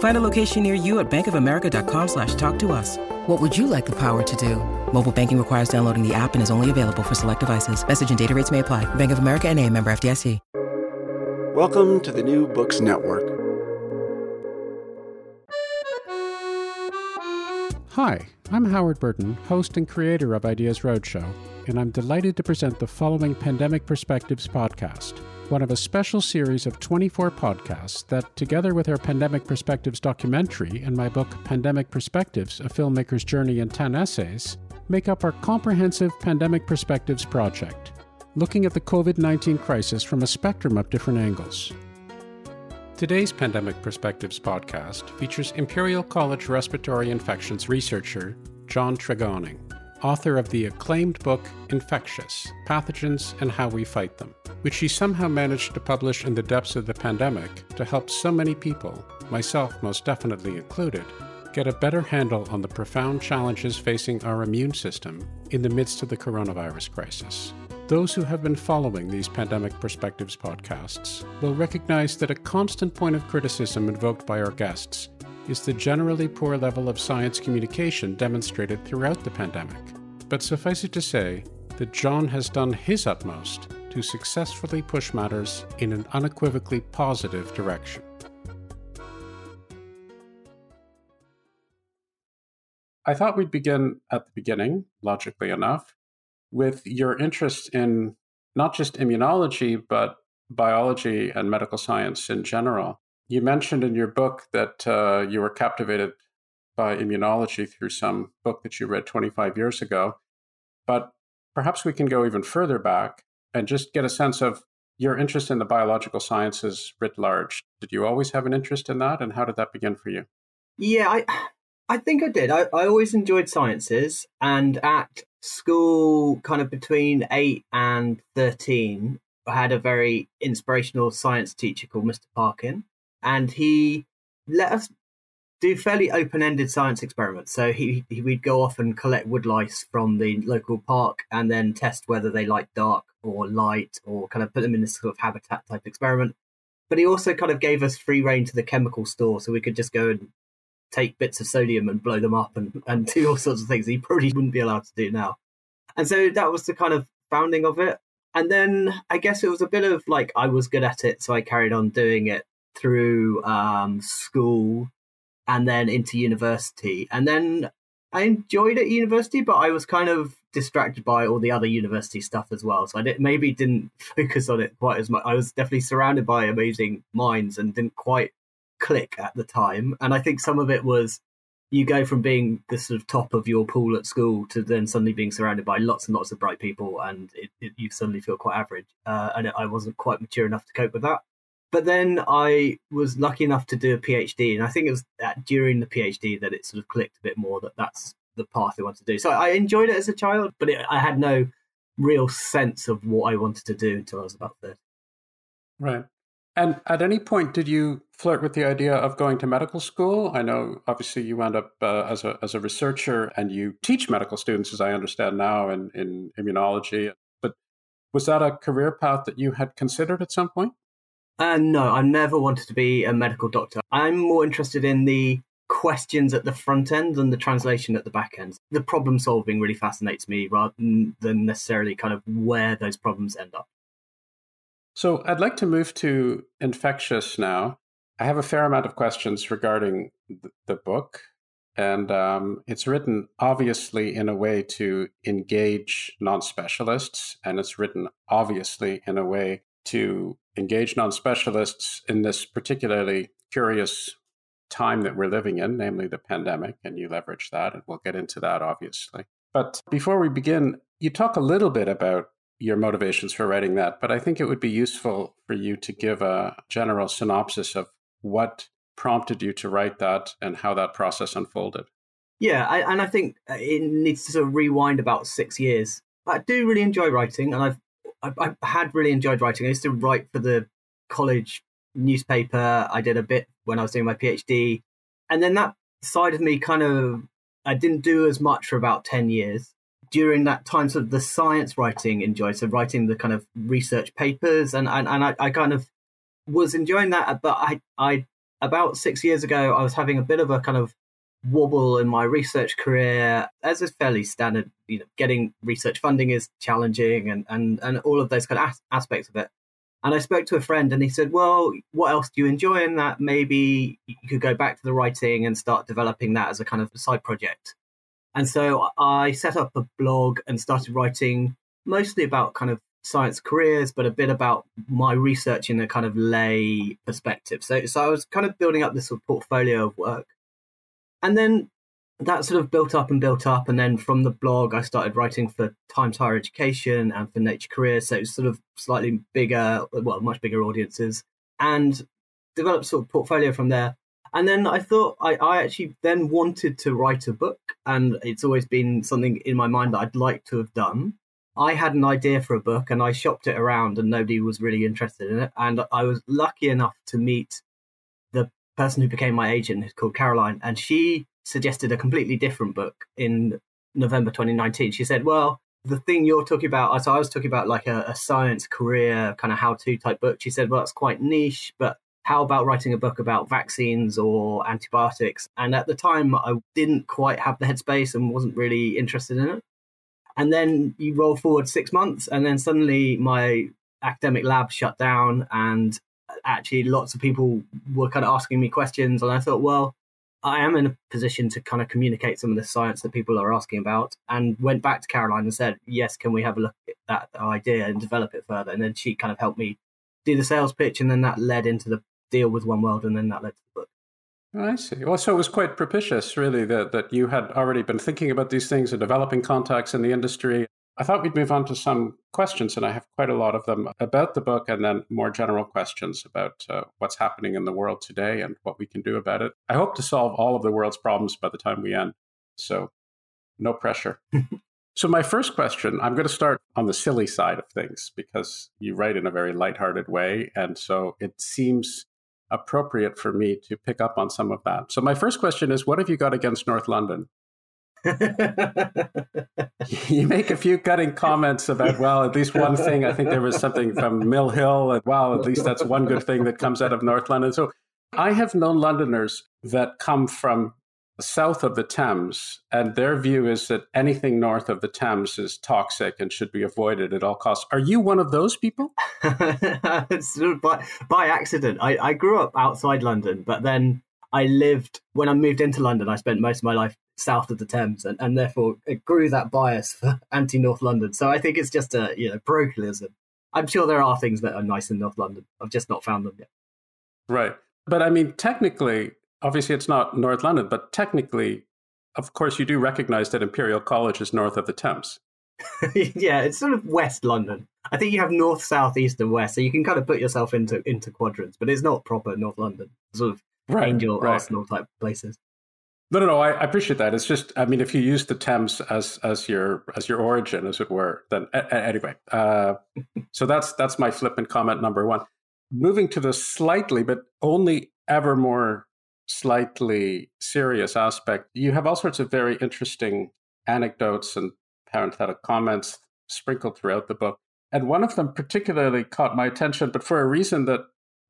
Find a location near you at bankofamerica.com slash talk to us. What would you like the power to do? Mobile banking requires downloading the app and is only available for select devices. Message and data rates may apply. Bank of America and a member FDIC. Welcome to the New Books Network. Hi, I'm Howard Burton, host and creator of Ideas Roadshow, and I'm delighted to present the following Pandemic Perspectives podcast, one of a special series of 24 podcasts that, together with our Pandemic Perspectives documentary and my book Pandemic Perspectives A Filmmaker's Journey in 10 Essays, make up our comprehensive Pandemic Perspectives project looking at the COVID 19 crisis from a spectrum of different angles. Today's Pandemic Perspectives podcast features Imperial College respiratory infections researcher John Tregoning, author of the acclaimed book Infectious Pathogens and How We Fight Them, which he somehow managed to publish in the depths of the pandemic to help so many people, myself most definitely included, get a better handle on the profound challenges facing our immune system in the midst of the coronavirus crisis. Those who have been following these Pandemic Perspectives podcasts will recognize that a constant point of criticism invoked by our guests is the generally poor level of science communication demonstrated throughout the pandemic. But suffice it to say that John has done his utmost to successfully push matters in an unequivocally positive direction. I thought we'd begin at the beginning, logically enough, with your interest in not just immunology, but biology and medical science in general. You mentioned in your book that uh, you were captivated by immunology through some book that you read 25 years ago. But perhaps we can go even further back and just get a sense of your interest in the biological sciences writ large. Did you always have an interest in that? And how did that begin for you? Yeah, I, I think I did. I, I always enjoyed sciences. And at school kind of between 8 and 13 i had a very inspirational science teacher called mr parkin and he let us do fairly open-ended science experiments so he, he we'd go off and collect woodlice from the local park and then test whether they like dark or light or kind of put them in this sort of habitat type experiment but he also kind of gave us free rein to the chemical store so we could just go and take bits of sodium and blow them up and, and do all sorts of things he probably wouldn't be allowed to do now. And so that was the kind of founding of it. And then I guess it was a bit of like I was good at it, so I carried on doing it through um, school and then into university. And then I enjoyed it at university, but I was kind of distracted by all the other university stuff as well. So I did, maybe didn't focus on it quite as much. I was definitely surrounded by amazing minds and didn't quite click at the time. And I think some of it was you go from being the sort of top of your pool at school to then suddenly being surrounded by lots and lots of bright people, and it, it, you suddenly feel quite average. Uh, and I wasn't quite mature enough to cope with that. But then I was lucky enough to do a PhD, and I think it was at, during the PhD that it sort of clicked a bit more that that's the path I wanted to do. So I enjoyed it as a child, but it, I had no real sense of what I wanted to do until I was about 30. Right. And at any point, did you flirt with the idea of going to medical school? I know, obviously, you wound up uh, as a as a researcher, and you teach medical students, as I understand now, in, in immunology. But was that a career path that you had considered at some point? Uh, no, I never wanted to be a medical doctor. I'm more interested in the questions at the front end and the translation at the back end. The problem solving really fascinates me rather than necessarily kind of where those problems end up. So I'd like to move to infectious now. I have a fair amount of questions regarding the book, and um, it's written obviously in a way to engage non specialists, and it's written obviously in a way to engage non specialists in this particularly curious time that we're living in, namely the pandemic, and you leverage that, and we'll get into that obviously. But before we begin, you talk a little bit about your motivations for writing that, but I think it would be useful for you to give a general synopsis of what prompted you to write that and how that process unfolded. Yeah, I, and I think uh, it needs to sort of rewind about six years. I do really enjoy writing, and I've I, I had really enjoyed writing. I used to write for the college newspaper. I did a bit when I was doing my PhD, and then that side of me kind of I didn't do as much for about ten years. During that time, sort of the science writing enjoyed, so writing the kind of research papers, and and, and I, I kind of was enjoying that. But I I about six years ago, I was having a bit of a kind of wobble in my research career as is fairly standard you know getting research funding is challenging and and and all of those kind of as- aspects of it and i spoke to a friend and he said well what else do you enjoy in that? Maybe you could go back to the writing and start developing that as a kind of side project. And so i set up a blog and started writing mostly about kind of science careers but a bit about my research in a kind of lay perspective. So so i was kind of building up this sort of portfolio of work. And then that sort of built up and built up. And then from the blog, I started writing for Times Higher Education and for Nature Careers. So sort of slightly bigger, well, much bigger audiences, and developed sort of portfolio from there. And then I thought I, I actually then wanted to write a book, and it's always been something in my mind that I'd like to have done. I had an idea for a book and I shopped it around, and nobody was really interested in it. And I was lucky enough to meet the person who became my agent, who's called Caroline, and she suggested a completely different book in November 2019. She said, "Well, the thing you're talking about, so I was talking about like a, a science career kind of how-to type book." She said, "Well, it's quite niche, but how about writing a book about vaccines or antibiotics?" And at the time, I didn't quite have the headspace and wasn't really interested in it. And then you roll forward six months, and then suddenly my academic lab shut down, and uh, actually lots of people were kind of asking me questions, and I thought, well I am in a position to kind of communicate some of the science that people are asking about and went back to Caroline and said, Yes, can we have a look at that idea and develop it further? And then she kind of helped me do the sales pitch, and then that led into the deal with Oneworld, and then that led to the book. Oh, I see. Well, so it was quite propitious, really, that, that you had already been thinking about these things and developing contacts in the industry I thought we'd move on to some questions, and I have quite a lot of them about the book, and then more general questions about uh, what's happening in the world today and what we can do about it. I hope to solve all of the world's problems by the time we end, so no pressure. so, my first question I'm going to start on the silly side of things because you write in a very lighthearted way, and so it seems appropriate for me to pick up on some of that. So, my first question is What have you got against North London? you make a few cutting comments about, well, at least one thing. I think there was something from Mill Hill, and well, at least that's one good thing that comes out of North London. So I have known Londoners that come from south of the Thames, and their view is that anything north of the Thames is toxic and should be avoided at all costs. Are you one of those people? sort of by, by accident. I, I grew up outside London, but then I lived when I moved into London. I spent most of my life south of the Thames, and, and therefore it grew that bias for anti North London. So I think it's just a you know parochialism. I'm sure there are things that are nice in North London. I've just not found them yet. Right, but I mean, technically, obviously, it's not North London, but technically, of course, you do recognize that Imperial College is north of the Thames. yeah, it's sort of West London. I think you have north, south, east, and west, so you can kind of put yourself into into quadrants, but it's not proper North London. Sort of right, Angel right. Arsenal type places. No, no, no. I, I, appreciate that. It's just, I mean, if you use the Thames as as your as your origin, as it were, then anyway. Uh, so that's that's my flippant comment number one. Moving to the slightly, but only ever more slightly serious aspect, you have all sorts of very interesting anecdotes and parenthetic comments sprinkled throughout the book, and one of them particularly caught my attention, but for a reason that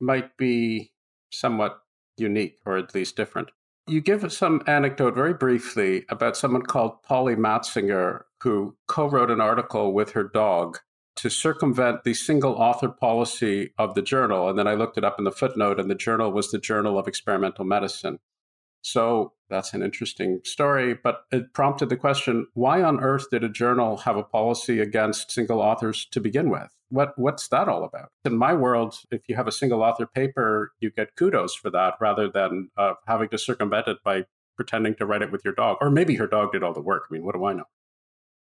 might be somewhat unique or at least different. You give some anecdote very briefly about someone called Polly Matzinger who co wrote an article with her dog to circumvent the single author policy of the journal. And then I looked it up in the footnote, and the journal was the Journal of Experimental Medicine. So that's an interesting story, but it prompted the question why on earth did a journal have a policy against single authors to begin with? What what's that all about? In my world, if you have a single author paper, you get kudos for that rather than uh, having to circumvent it by pretending to write it with your dog, or maybe her dog did all the work. I mean, what do I know?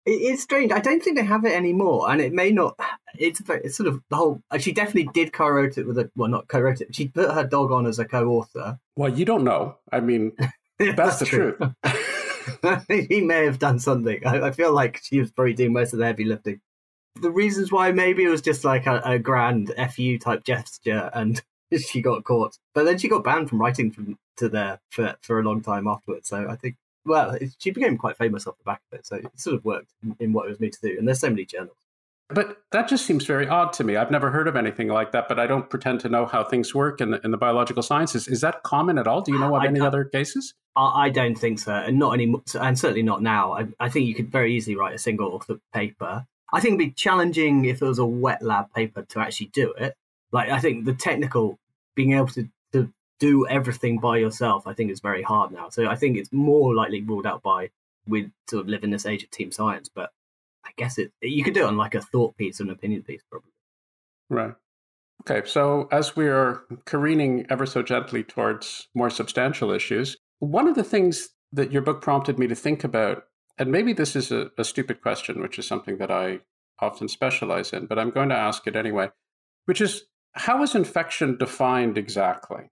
It is strange. I don't think they have it anymore, and it may not. It's, it's sort of the whole. She definitely did co-wrote it with a well, not co-wrote it. She put her dog on as a co-author. Well, you don't know. I mean, that's, that's the true. truth. he may have done something. I, I, feel like she was probably doing most of the heavy lifting. The reasons why maybe it was just like a, a grand fu type gesture, and she got caught. But then she got banned from writing from to there for for a long time afterwards. So I think well, she became quite famous off the back of it, so it sort of worked in, in what it was meant to do. And there's so many journals. But that just seems very odd to me. I've never heard of anything like that, but I don't pretend to know how things work in the, in the biological sciences. Is that common at all? Do you know of I, any other cases? I don't think so, and not anymore, and certainly not now. I, I, think you could very easily write a single author paper. I think it'd be challenging if it was a wet lab paper to actually do it. Like I think the technical being able to, to do everything by yourself, I think is very hard now. So I think it's more likely ruled out by we sort of live in this age of team science. But I guess it you could do it on like a thought piece or an opinion piece, probably. Right. Okay. So as we are careening ever so gently towards more substantial issues, one of the things that your book prompted me to think about, and maybe this is a, a stupid question, which is something that I often specialize in, but I'm going to ask it anyway, which is how is infection defined exactly?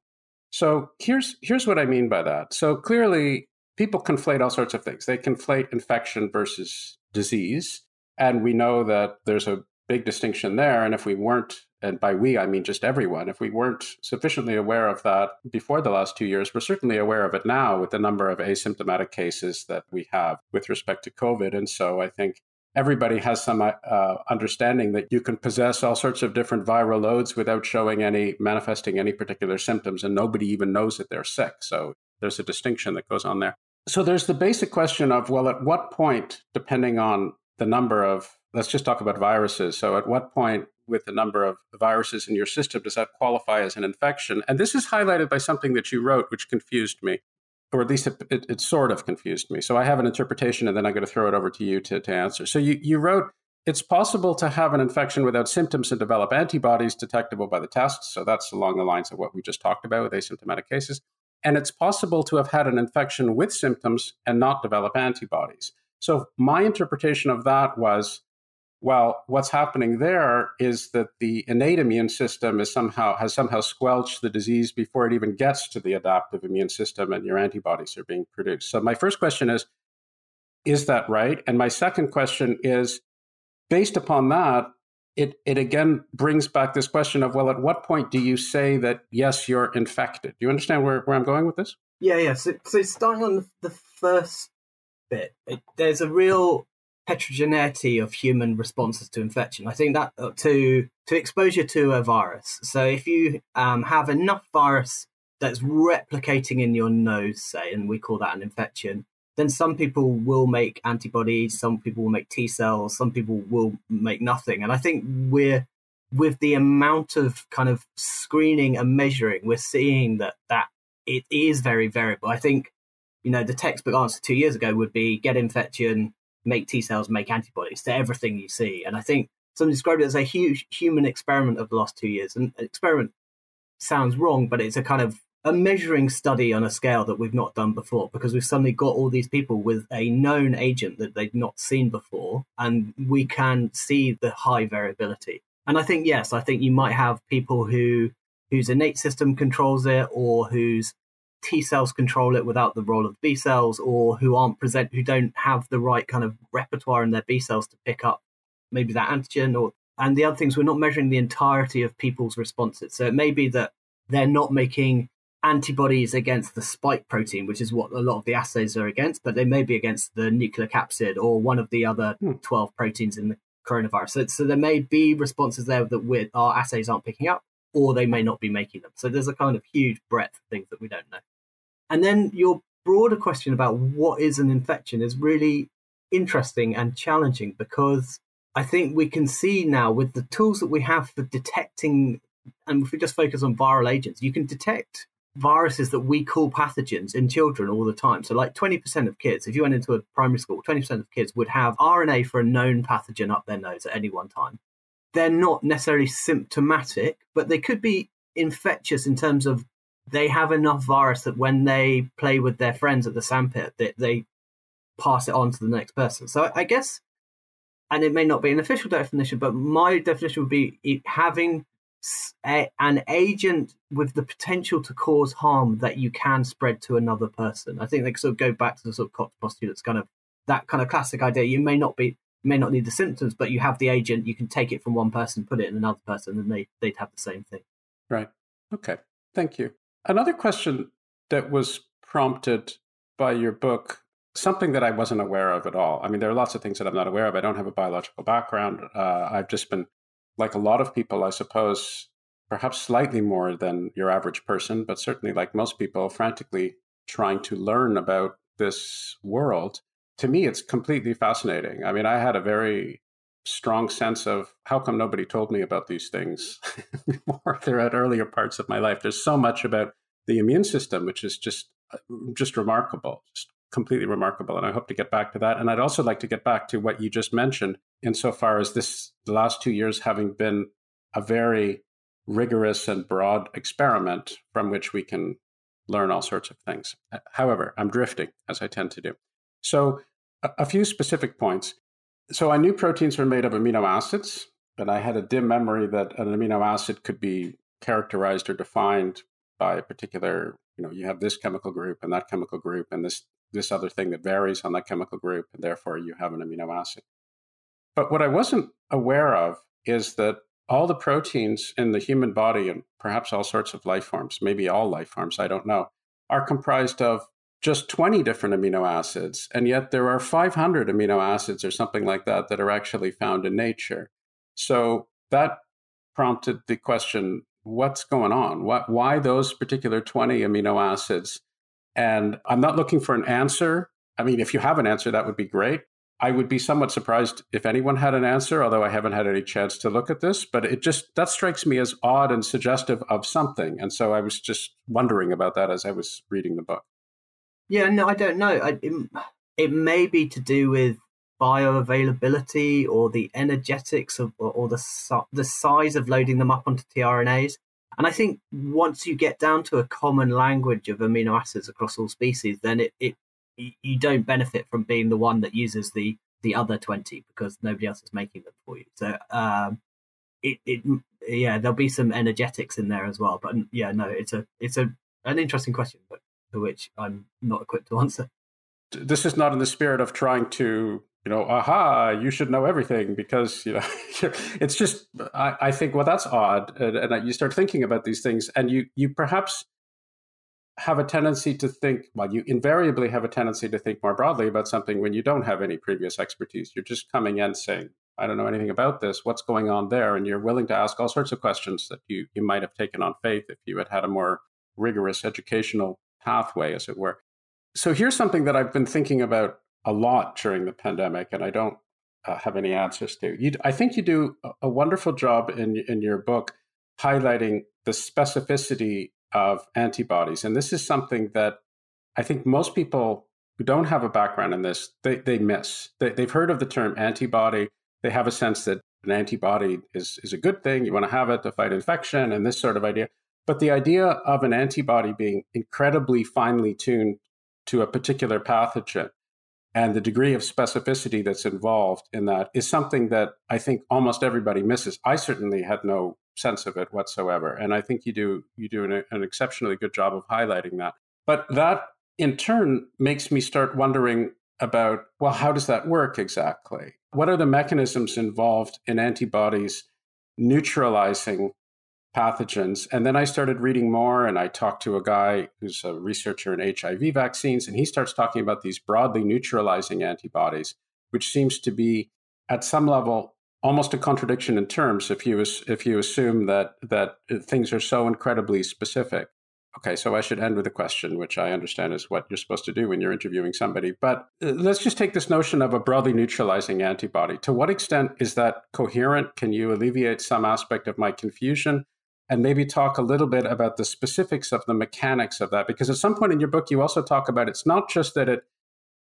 So here's here's what I mean by that. So clearly, people conflate all sorts of things. They conflate infection versus disease, and we know that there's a big distinction there. And if we weren't, and by we I mean just everyone, if we weren't sufficiently aware of that before the last two years, we're certainly aware of it now with the number of asymptomatic cases that we have with respect to COVID. And so I think everybody has some uh, understanding that you can possess all sorts of different viral loads without showing any manifesting any particular symptoms and nobody even knows that they're sick. So there's a distinction that goes on there. So there's the basic question of well at what point depending on the number of let's just talk about viruses. So at what point with the number of viruses in your system does that qualify as an infection and this is highlighted by something that you wrote which confused me or at least it, it, it, sort of confused me. So I have an interpretation, and then I'm going to throw it over to you to, to answer. So you, you wrote, it's possible to have an infection without symptoms and develop antibodies detectable by the tests. So that's along the lines of what we just talked about with asymptomatic cases. And it's possible to have had an infection with symptoms and not develop antibodies. So my interpretation of that was well, what's happening there is that the innate immune system is somehow has somehow squelched the disease before it even gets to the adaptive immune system, and your antibodies are being produced. So my first question is, is that right? And my second question is, based upon that, it it again brings back this question of well, at what point do you say that yes, you're infected? Do you understand where, where I'm going with this? Yeah, yeah. So, so starting on the first bit, it, there's a real heterogeneity of human responses to infection. I think that uh, to to exposure to a virus. So if you um, have enough virus that's replicating in your nose, say, and we call that an infection, then some people will make antibodies, some people will make T cells, some people will make nothing. And I think we're with the amount of kind of screening and measuring, we're seeing that that it is very variable. I think you know the textbook answer two years ago would be get infection make T cells make antibodies to everything you see. And I think some described it as a huge human experiment of the last two years. And experiment sounds wrong, but it's a kind of a measuring study on a scale that we've not done before because we've suddenly got all these people with a known agent that they've not seen before, and we can see the high variability. And I think yes, I think you might have people who whose innate system controls it or whose T cells control it without the role of B cells, or who aren't present, who don't have the right kind of repertoire in their B cells to pick up maybe that antigen. Or and the other things, we're not measuring the entirety of people's responses. So it may be that they're not making antibodies against the spike protein, which is what a lot of the assays are against, but they may be against the nucleocapsid or one of the other hmm. 12 proteins in the coronavirus. So, so there may be responses there that our assays aren't picking up, or they may not be making them. So there's a kind of huge breadth of things that we don't know. And then your broader question about what is an infection is really interesting and challenging because I think we can see now with the tools that we have for detecting, and if we just focus on viral agents, you can detect viruses that we call pathogens in children all the time. So, like 20% of kids, if you went into a primary school, 20% of kids would have RNA for a known pathogen up their nose at any one time. they're not necessarily symptomatic, but they could be infectious in terms of they have enough virus that when they play with their friends at the sandpit, they, they pass it on to the next person. So I guess, and it may not be an official definition, but my definition would be having a, an agent with the potential to cause harm that you can spread to another person. I think they sort of go back to the sort of Koch postulates, kind of that kind of classic idea. You may not be may not need the symptoms, but you have the agent. You can take it from one person, put it in another person, and they they'd have the same thing. Right. Okay. Thank you. Another question that was prompted by your book, something that I wasn't aware of at all. I mean, there are lots of things that I'm not aware of. I don't have a biological background. Uh, I've just been, like a lot of people, I suppose, perhaps slightly more than your average person, but certainly like most people, frantically trying to learn about this world. To me, it's completely fascinating. I mean, I had a very strong sense of how come nobody told me about these things more at earlier parts of my life. There's so much about the immune system, which is just uh, just remarkable, just completely remarkable. And I hope to get back to that. And I'd also like to get back to what you just mentioned, insofar as this the last two years having been a very rigorous and broad experiment from which we can learn all sorts of things. However, I'm drifting as I tend to do. So, a few specific points. So I knew proteins were made of amino acids, but I had a dim memory that an amino acid could be characterized or defined by a particular, you know, you have this chemical group and that chemical group and this this other thing that varies on that chemical group, and therefore you have an amino acid. But what I wasn't aware of is that all the proteins in the human body and perhaps all sorts of life forms, maybe all life forms, I don't know, are comprised of just 20 different amino acids, and yet there are 500 amino acids or something like that that are actually found in nature. So that prompted the question what's going on? What, why those particular 20 amino acids? And I'm not looking for an answer. I mean, if you have an answer, that would be great. I would be somewhat surprised if anyone had an answer, although I haven't had any chance to look at this. But it just that strikes me as odd and suggestive of something. And so I was just wondering about that as I was reading the book. Yeah, no, I don't know. I, it, it may be to do with bioavailability or the energetics of or, or the the size of loading them up onto tRNAs. And I think once you get down to a common language of amino acids across all species, then it, it you don't benefit from being the one that uses the the other 20 because nobody else is making them for you. So um, it, it yeah, there'll be some energetics in there as well. But yeah, no, it's a it's a an interesting question, but which I'm not equipped to answer. This is not in the spirit of trying to, you know, aha, you should know everything because, you know, it's just, I, I think, well, that's odd. And, and you start thinking about these things and you, you perhaps have a tendency to think, well, you invariably have a tendency to think more broadly about something when you don't have any previous expertise. You're just coming in saying, I don't know anything about this. What's going on there? And you're willing to ask all sorts of questions that you, you might have taken on faith if you had had a more rigorous educational pathway, as it were. So here's something that I've been thinking about a lot during the pandemic, and I don't uh, have any answers to. You, I think you do a wonderful job in in your book highlighting the specificity of antibodies, and this is something that I think most people who don't have a background in this they they miss. They, they've heard of the term antibody. They have a sense that an antibody is is a good thing. You want to have it to fight infection and this sort of idea. But the idea of an antibody being incredibly finely tuned to a particular pathogen and the degree of specificity that's involved in that is something that I think almost everybody misses. I certainly had no sense of it whatsoever, and I think you do you do an, an exceptionally good job of highlighting that. But that in turn makes me start wondering about well, how does that work exactly? What are the mechanisms involved in antibodies neutralizing pathogens. And then I started reading more, and I talked to a guy who's a researcher in HIV vaccines, and he starts talking about these broadly neutralizing antibodies, which seems to be at some level almost a contradiction in terms if you if you assume that that things are so incredibly specific. Okay, so I should end with a question, which I understand is what you're supposed to do when you're interviewing somebody. But uh, let's just take this notion of a broadly neutralizing antibody. To what extent is that coherent? Can you alleviate some aspect of my confusion? And maybe talk a little bit about the specifics of the mechanics of that because at some point in your book you also talk about it's not just that it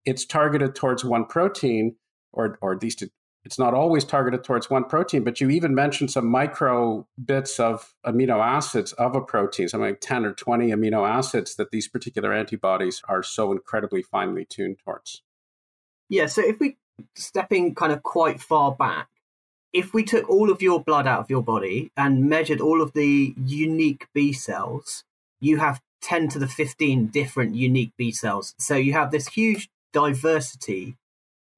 it's targeted towards one protein or or at least it, it's not always targeted towards one protein, but you even mentioned some micro bits of amino acids of a protein, something like 10 or 20 amino acids that these particular antibodies are so incredibly finely tuned towards. Yeah, so if we stepping kind of quite far back, if we took all of your blood out of your body and measured all of the unique B cells, you have 10 to the 15 different unique B cells. So you have this huge diversity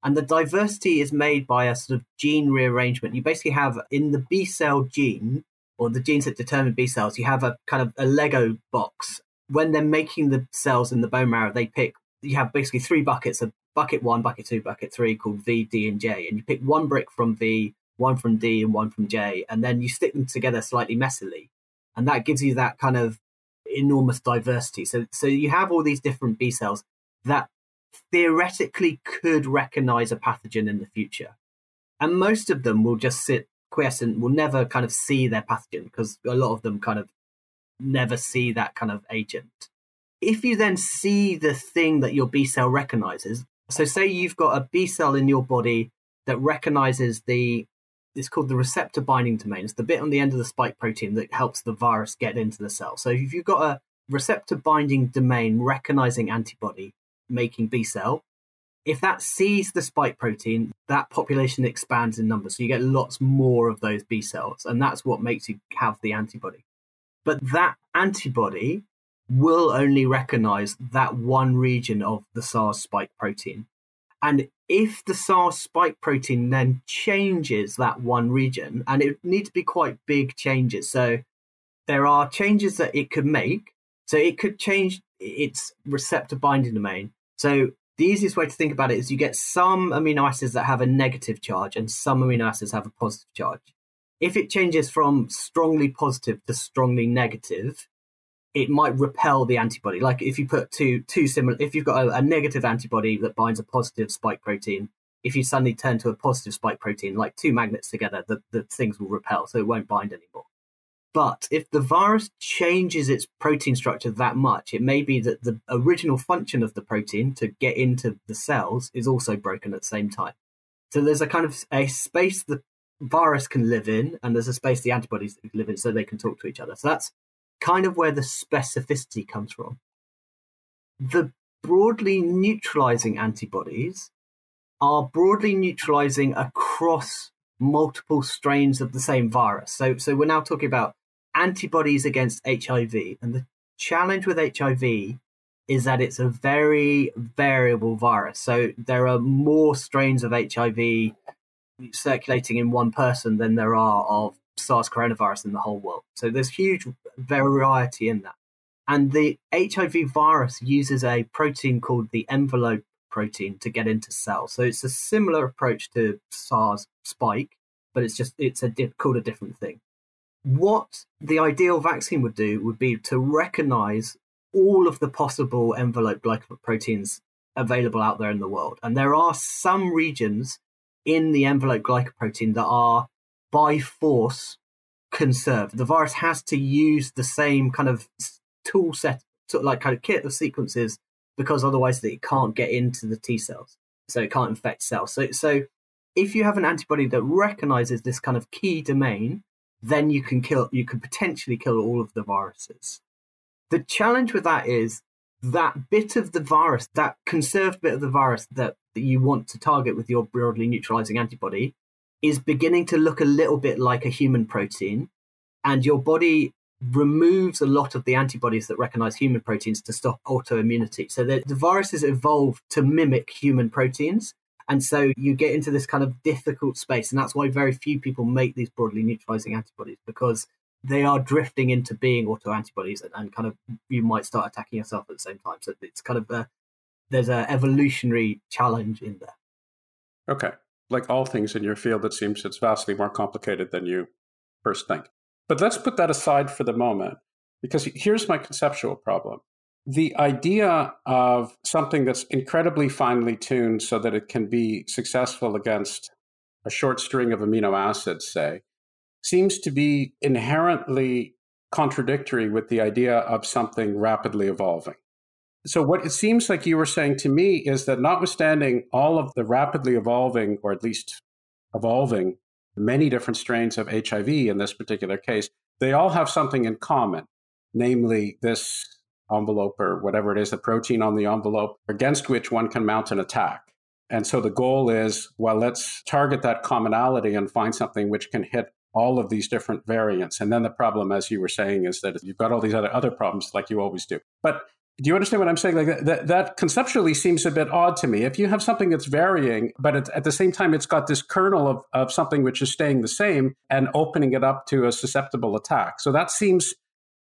and the diversity is made by a sort of gene rearrangement. You basically have in the B cell gene, or the genes that determine B cells, you have a kind of a Lego box. When they're making the cells in the bone marrow, they pick, you have basically three buckets of bucket one, bucket two, bucket three called V, D, and J. And you pick one brick from V, one from D, and one from J. And then you stick them together slightly messily. And that gives you that kind of enormous diversity. So, so you have all these different B cells that theoretically could recognize a pathogen in the future. And most of them will just sit quiescent, will never kind of see their pathogen because a lot of them kind of never see that kind of agent. If you then see the thing that your B cell recognizes, so say you've got a B cell in your body that recognizes the it's called the receptor binding domain. It's the bit on the end of the spike protein that helps the virus get into the cell. So if you've got a receptor binding domain recognizing antibody, making B cell. If that sees the spike protein, that population expands in numbers. So you get lots more of those B cells. And that's what makes you have the antibody. But that antibody will only recognize that one region of the SARS spike protein. And if the SARS spike protein then changes that one region, and it needs to be quite big changes. So there are changes that it could make. So it could change its receptor binding domain so the easiest way to think about it is you get some amino acids that have a negative charge and some amino acids have a positive charge. If it changes from strongly positive to strongly negative, it might repel the antibody. Like if you put two two similar, if you've got a, a negative antibody that binds a positive spike protein, if you suddenly turn to a positive spike protein, like two magnets together, the, the things will repel, so it won't bind anymore. But if the virus changes its protein structure that much, it may be that the original function of the protein to get into the cells is also broken at the same time. So there's a kind of a space the virus can live in, and there's a space the antibodies live in so they can talk to each other. So that's kind of where the specificity comes from. The broadly neutralizing antibodies are broadly neutralizing across multiple strains of the same virus. So, so we're now talking about antibodies against HIV. And the challenge with HIV is that it's a very variable virus. So there are more strains of HIV circulating in one person than there are of SARS coronavirus in the whole world. So there's huge variety in that. And the HIV virus uses a protein called the envelope protein to get into cells. So it's a similar approach to SARS spike, but it's just it's a di- called a different thing what the ideal vaccine would do would be to recognize all of the possible envelope glycoproteins available out there in the world. And there are some regions in the envelope glycoprotein that are by force conserved. The virus has to use the same kind of tool set, like kind of kit of sequences, because otherwise it can't get into the T cells. So it can't infect cells. So, so if you have an antibody that recognizes this kind of key domain, then you can kill you can potentially kill all of the viruses. The challenge with that is that bit of the virus, that conserved bit of the virus that, that you want to target with your broadly neutralizing antibody, is beginning to look a little bit like a human protein, and your body removes a lot of the antibodies that recognize human proteins to stop autoimmunity. So the, the viruses evolved to mimic human proteins, and so you get into this kind of difficult space. And that's why very few people make these broadly neutralizing antibodies because they are drifting into being autoantibodies and, and kind of you might start attacking yourself at the same time. So it's kind of a, there's an evolutionary challenge in there. Okay. Like all things in your field, it seems it's vastly more complicated than you first think. But let's put that aside for the moment, because here's my conceptual problem the idea of something that's incredibly finely tuned so that it can be successful against a short string of amino acids, say, seems to be inherently contradictory with the idea of something rapidly evolving. So, what it seems like you were saying to me is that notwithstanding all of the rapidly evolving, or at least evolving many different strains of HIV in this particular case, they all have something in common, namely this envelope or whatever it is, the protein on the envelope against which one can mount an attack. And so the goal is, well, let's target that commonality and find something which can hit all of these different variants. And then the problem, as you were saying, is that you've got all these other other problems like you always do. But do you understand what I'm saying? Like that, that, conceptually seems a bit odd to me. If you have something that's varying, but at the same time, it's got this kernel of, of something which is staying the same and opening it up to a susceptible attack. So that seems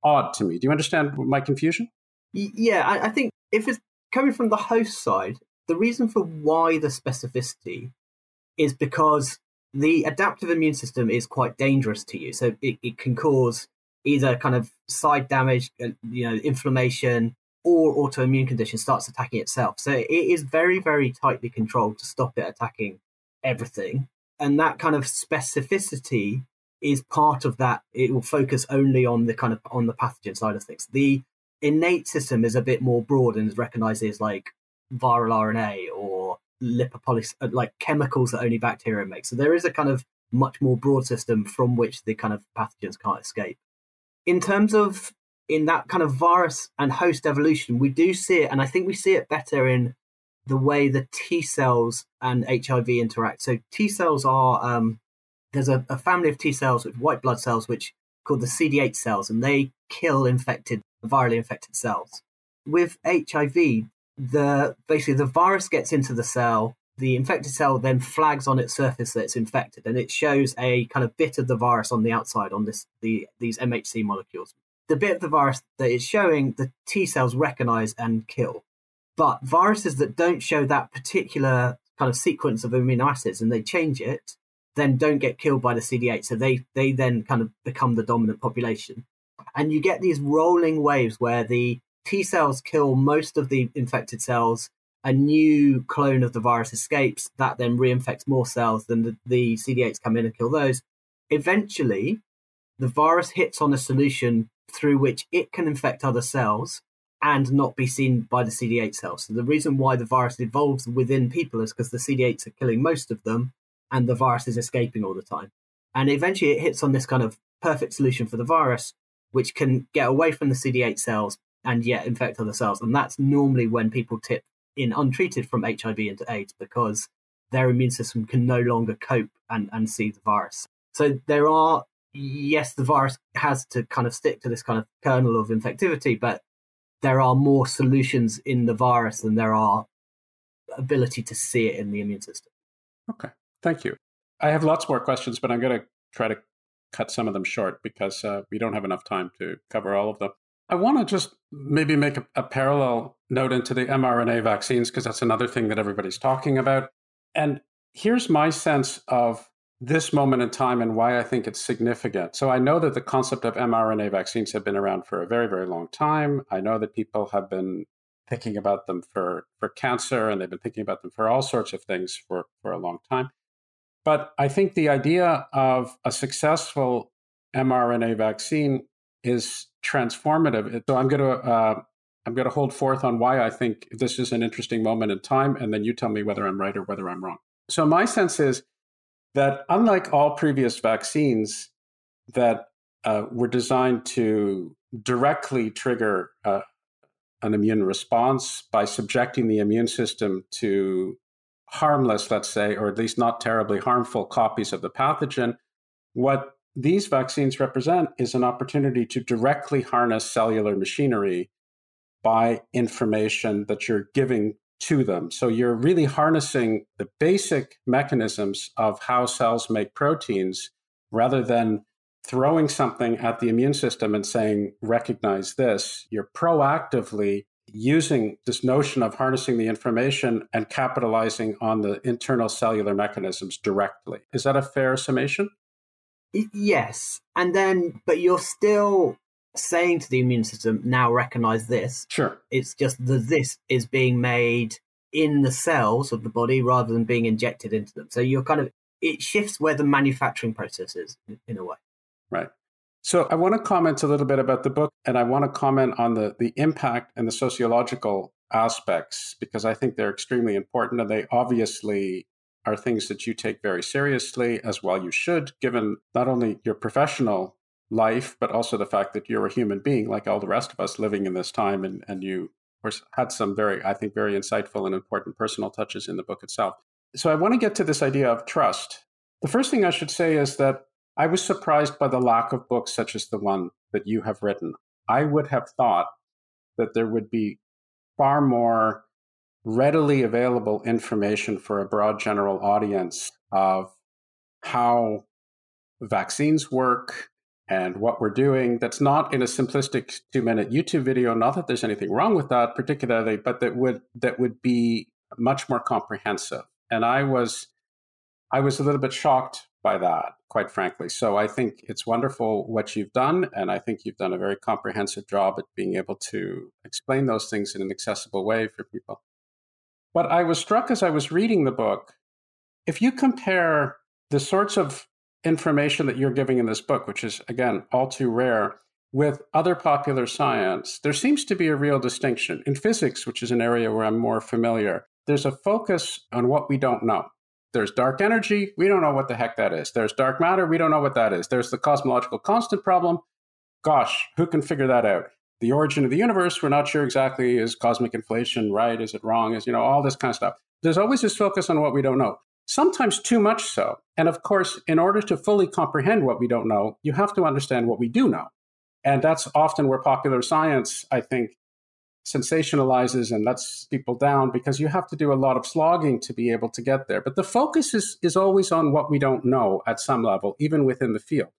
odd to me. Do you understand my confusion? Yeah, I, I think if it's coming from the host side, the reason for why the specificity is because the adaptive immune system is quite dangerous to you. So it, it can cause either kind of side damage, uh, you know, inflammation, or autoimmune condition starts attacking itself. So it is very, very tightly controlled to stop it attacking everything. And that kind of specificity is part of that. It will focus only on the kind of on the pathogen side of things. The innate system is a bit more broad and as like viral RNA or lipopoly, uh, like chemicals that only bacteria make. So there is a kind of much more broad system from which the kind of pathogens can't escape. In terms of in that kind of virus and host evolution, we do see it, and I think we see it better in the way the T cells and HIV interact. So T cells are um, there's a, a family of T cells with white blood cells, which called the CD8 cells, and they kill infected, virally infected cells. With HIV, the basically the virus gets into the cell. The infected cell then flags on its surface that it's infected, and it shows a kind of bit of the virus on the outside on this the these MHC molecules. The bit of the virus that it's showing, the T cells recognize and kill. But viruses that don't show that particular kind of sequence of amino acids and they change it, then don't get killed by the CD8. So they they then kind of become the dominant population. And you get these rolling waves where the T cells kill most of the infected cells. A new clone of the virus escapes. That then reinfects more cells. Then the, the CD8s come in and kill those. Eventually, the virus hits on a solution through which it can infect other cells and not be seen by the CD8 cells. So the reason why the virus evolves within people is because the CD8s are killing most of them and the virus is escaping all the time. And eventually it hits on this kind of perfect solution for the virus, which can get away from the CD8 cells and yet infect other cells. And that's normally when people tip in untreated from HIV into AIDS because their immune system can no longer cope and, and see the virus. So there are, yes, the virus has to kind of stick to this kind of kernel of infectivity, but there are more solutions in the virus than there are ability to see it in the immune system. Okay, thank you. I have lots more questions, but I'm going to try to cut some of them short because uh, we don't have enough time to cover all of them. I want to just maybe make a, a parallel note into the mRNA vaccines because that's another thing that everybody's talking about. And here's my sense of this moment in time and why I think it's significant. So I know that the concept of mRNA vaccines have been around for a very, very long time. I know that people have been thinking about them for, for cancer and they've been thinking about them for all sorts of things for, for a long time. But I think the idea of a successful mRNA vaccine is transformative. So I'm going to uh, I'm going to hold forth on why I think this is an interesting moment in time, and then you tell me whether I'm right or whether I'm wrong. So my sense is that unlike all previous vaccines that uh, were designed to directly trigger uh, an immune response by subjecting the immune system to harmless, let's say, or at least not terribly harmful copies of the pathogen, what these vaccines represent is an opportunity to directly harness cellular machinery by information that you're giving to them. So you're really harnessing the basic mechanisms of how cells make proteins rather than throwing something at the immune system and saying, recognize this. You're proactively using this notion of harnessing the information and capitalizing on the internal cellular mechanisms directly. Is that a fair summation? Yes. And then, but you're still saying to the immune system, now recognize this. Sure. It's just that this is being made in the cells of the body rather than being injected into them. So you're kind of, it shifts where the manufacturing process is in a way. Right. So I want to comment a little bit about the book and I want to comment on the, the impact and the sociological aspects because I think they're extremely important and they obviously are things that you take very seriously, as well you should, given not only your professional life, but also the fact that you're a human being like all the rest of us living in this time. And, and you, of course, had some very, I think, very insightful and important personal touches in the book itself. So I want to get to this idea of trust. The first thing I should say is that I was surprised by the lack of books such as the one that you have written. I would have thought that there would be far more readily available information for a broad general audience of how vaccines work and what we're doing that's not in a simplistic two minute youtube video not that there's anything wrong with that particularly but that would that would be much more comprehensive and i was i was a little bit shocked by that quite frankly so i think it's wonderful what you've done and i think you've done a very comprehensive job at being able to explain those things in an accessible way for people but I was struck as I was reading the book. If you compare the sorts of information that you're giving in this book, which is, again, all too rare, with other popular science, there seems to be a real distinction. In physics, which is an area where I'm more familiar, there's a focus on what we don't know. There's dark energy, we don't know what the heck that is. There's dark matter, we don't know what that is. There's the cosmological constant problem. Gosh, who can figure that out? the origin of the universe, we're not sure exactly is cosmic inflation right? Is it wrong? Is, you know, all this kind of stuff. There's always this focus on what we don't know, sometimes too much so. And of course, in order to fully comprehend what we don't know, you have to understand what we do know. And that's often where popular science, I think, sensationalizes and lets people down because you have to do a lot of slogging to be able to get there. But the focus is, is always on what we don't know at some level, even within the field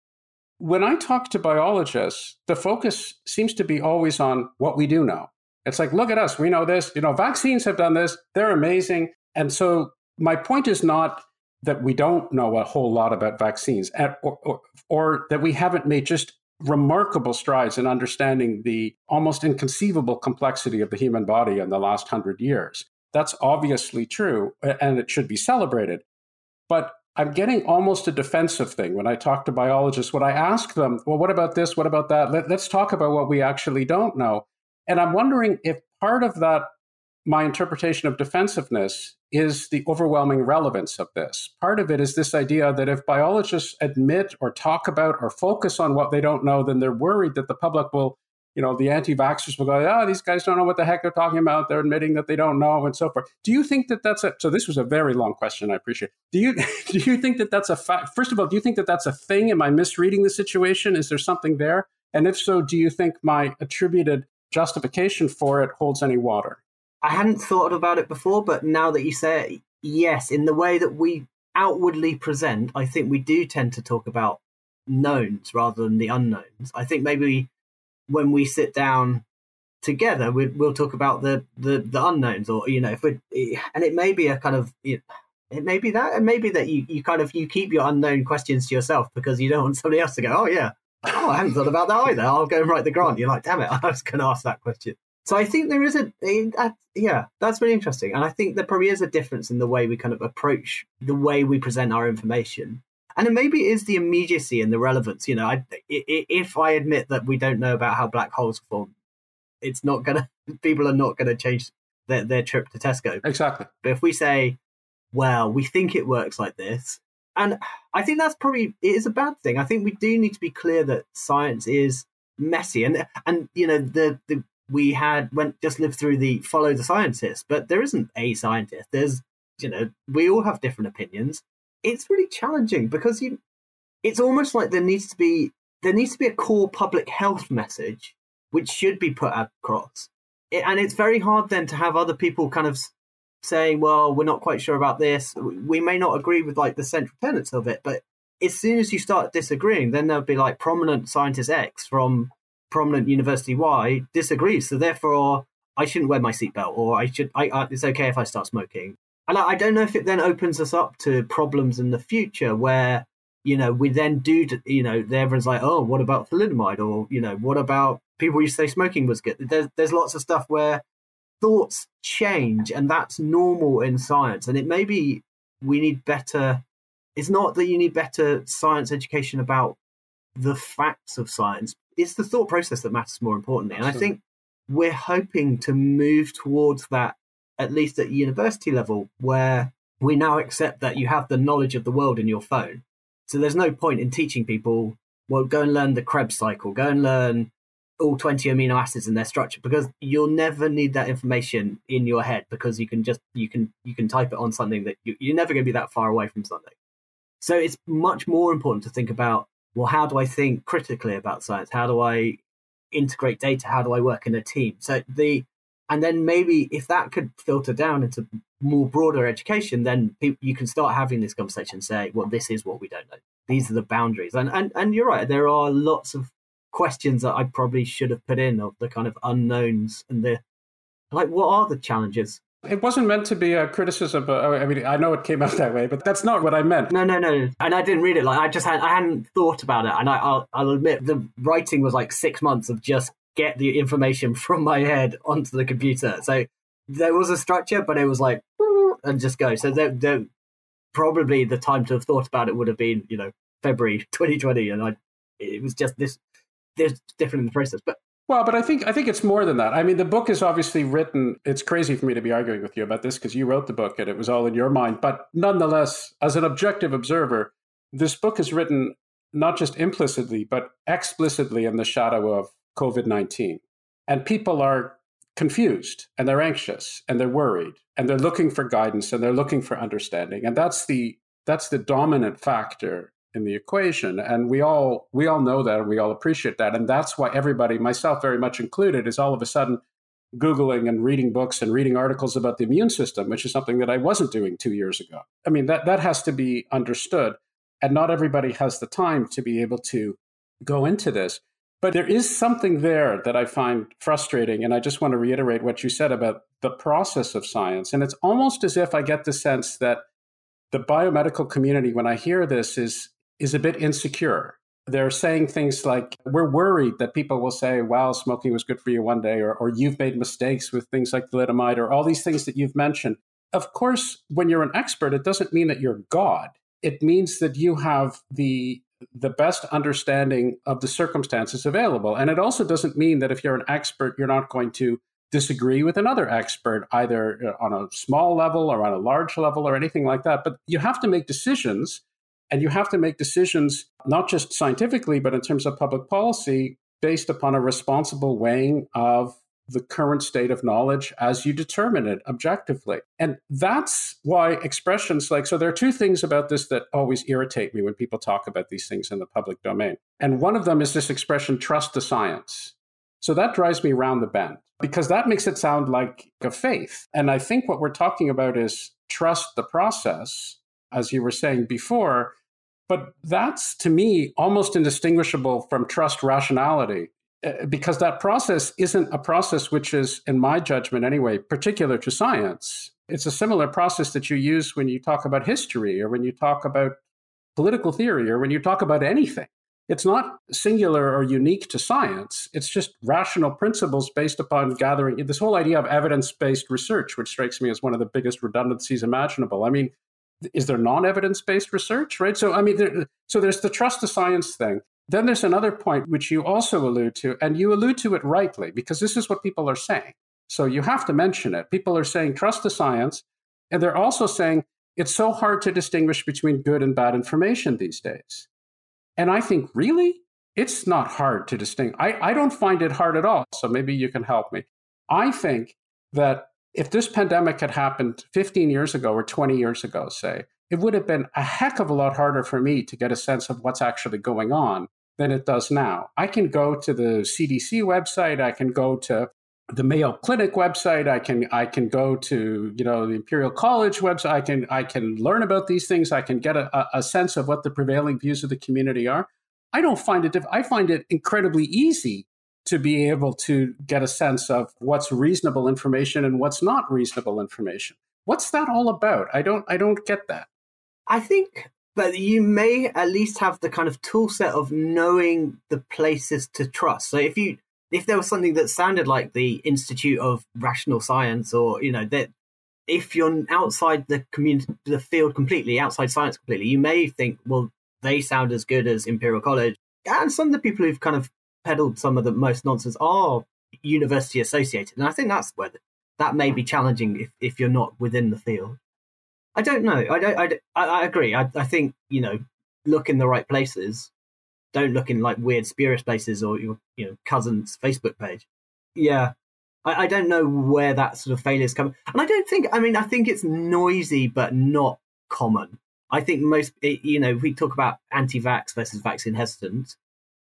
when I talk to biologists, the focus seems to be always on what we do know. It's like, look at us, we know this. You know, vaccines have done this, they're amazing. And so my point is not that we don't know a whole lot about vaccines or, or, or that we haven't made just remarkable strides in understanding the almost inconceivable complexity of the human body in the last hundred years. That's obviously true, and it should be celebrated. But I'm getting almost a defensive thing when I talk to biologists. When I ask them, well, what about this? What about that? Let, us talk about what we actually don't know. And I'm wondering if part of that, my interpretation of defensiveness, is the overwhelming relevance of this. Part of it is this idea that if biologists admit or talk about or focus on what they don't know, then they're worried that the public will you know, the anti-vaxxers will go, oh, these guys don't know what the heck they're talking about. They're admitting that they don't know and so forth. Do you think that that's a, so this was a very long question. I appreciate. Do you, do you think that that's a fact? First of all, do you think that that's a thing? Am I misreading the situation? Is there something there? And if so, do you think my attributed justification for it holds any water? I hadn't thought about it before, but now that you say it, yes, in the way that we outwardly present, I think we do tend to talk about knowns rather than the unknowns. I think maybe when we sit down together, we, will talk about the, the, the unknowns, or you know, if we and it may be a kind of it, may be that, and maybe that you you kind of you keep your unknown questions to yourself because you don't want somebody else to go, oh yeah, oh I hadn't thought about that either. I'll go and write the grant. You're like, damn it, I was going to ask that question. So I think there is a, a, yeah, that's really interesting, and I think there probably is a difference in the way we kind of approach the way we present our information and it maybe is the immediacy and the relevance. You know, I, if I admit that we don't know about how black holes form, it's not gonna. People are not gonna change their, their trip to Tesco. Exactly. But if we say, well, we think it works like this, and I think that's probably it is a bad thing. I think we do need to be clear that science is messy, and and you know the the we had went just lived through the follow the scientist, but there isn't a scientist. There's you know we all have different opinions. It's really challenging because you it's almost like there needs to be there needs to be a core public health message which should be put across. It, and it's very hard then to have other people kind of saying well we're not quite sure about this. We may not agree with like the central tenets of it but as soon as you start disagreeing then there'll be like prominent scientist x from prominent university. Y disagrees so therefore i shouldn't wear my seatbelt or i should I, I it's okay if i start smoking. And I, don't know if it then opens us up to problems in the future where you know we then do you know everyone's like oh what about thalidomide? Or you know what about people used to say smoking was good? There's there's lots of stuff where thoughts change and that's normal in science. And it may be we need better it's not that you need better science education about the facts of science it's the thought process that matters more importantly. And i think we're hoping to move towards that at least at university level, where we now accept that you have the knowledge of the world in your phone. So there's no point in teaching people, well, go and learn the Krebs cycle, go and learn all 20 amino acids in their structure because you'll never need that information in your head because you can just you can you can type it on something that you, you're never going to be that far away from something. So it's much more important to think about well how do i think critically about science how do i integrate data how do i work in a team so the and then maybe if that could filter down into more broader education, then you can start having this conversation say, well, this is what we don't know. These are the boundaries. And, and, and you're right, there are lots of questions that I probably should have put in of the kind of unknowns and the, like, what are the challenges? It wasn't meant to be a criticism, but oh, I mean, I know it came out that way, but that's not what I meant. No, no, no. And I didn't read it. Like, I just had, I hadn't thought about it. And I, I'll, I'll admit the writing was like six months of just get the information from my head onto the computer. So there was a structure, but it was like and just go. So there, there, probably the time to have thought about it would have been, you know, February 2020, and I, it was just this, this different in the process. But well, but I think I think it's more than that. I mean, the book is obviously written. It's crazy for me to be arguing with you about this because you wrote the book and it was all in your mind. But nonetheless, as an objective observer, this book is written not just implicitly but explicitly in the shadow of COVID 19. And people are confused and they're anxious and they're worried and they're looking for guidance and they're looking for understanding. And that's the that's the dominant factor in the equation and we all we all know that and we all appreciate that and that's why everybody myself very much included is all of a sudden googling and reading books and reading articles about the immune system which is something that I wasn't doing 2 years ago. I mean that that has to be understood and not everybody has the time to be able to go into this. But there is something there that I find frustrating. And I just want to reiterate what you said about the process of science. And it's almost as if I get the sense that the biomedical community, when I hear this, is, is a bit insecure. They're saying things like, we're worried that people will say, wow, smoking was good for you one day, or, or you've made mistakes with things like thalidomide, or all these things that you've mentioned. Of course, when you're an expert, it doesn't mean that you're God. It means that you have the the best understanding of the circumstances available. And it also doesn't mean that if you're an expert, you're not going to disagree with another expert, either uh, on a small level or on a large level or anything like that. But you have to make decisions, and you have to make decisions not just scientifically, but in terms of public policy based upon a responsible weighing of the current state of knowledge as you determine it objectively. And that's why expressions like, so there are two things about this that always irritate me when people talk about these things in the public domain. And one of them is this expression, trust the science. So that drives me around the bend because that makes it sound like a faith. And I think what we're talking about is trust the process, as you were saying before. But that's to me almost indistinguishable from trust rationality. Uh, because that process isn't a process which is, in my judgment anyway, particular to science. It's a similar process that you use when you talk about history or when you talk about political theory or when you talk about anything. It's not singular or unique to science. It's just rational principles based upon gathering this whole idea of evidence based research, which strikes me as one of the biggest redundancies imaginable. I mean, is there non evidence based research, right? So, I mean, there, so there's the trust the science thing. Then there's another point which you also allude to, and you allude to it rightly, because this is what people are saying. So you have to mention it. People are saying, trust the science. And they're also saying, it's so hard to distinguish between good and bad information these days. And I think, really? It's not hard to distinguish. I, I don't find it hard at all. So maybe you can help me. I think that if this pandemic had happened 15 years ago or 20 years ago, say, it would have been a heck of a lot harder for me to get a sense of what's actually going on than it does now. I can go to the CDC website, I can go to the Mayo Clinic website, I can I can go to you know the Imperial College website, I can I can learn about these things, I can get a, a sense of what the prevailing views of the community are. I don't find it I find it incredibly easy to be able to get a sense of what's reasonable information and what's not reasonable information. What's that all about? I don't I don't get that. I think but you may at least have the kind of tool set of knowing the places to trust. So if you if there was something that sounded like the Institute of Rational Science, or you know that if you're outside the community, the field completely, outside science completely, you may think, well, they sound as good as Imperial College. And some of the people who've kind of peddled some of the most nonsense are university associated, and I think that's where the, that may be challenging if if you're not within the field. I don't know. I don't. I, I agree. I, I think you know, look in the right places. Don't look in like weird, spurious places or your you know cousin's Facebook page. Yeah, I, I don't know where that sort of failure is coming, and I don't think. I mean, I think it's noisy, but not common. I think most, you know, we talk about anti-vax versus vaccine hesitant,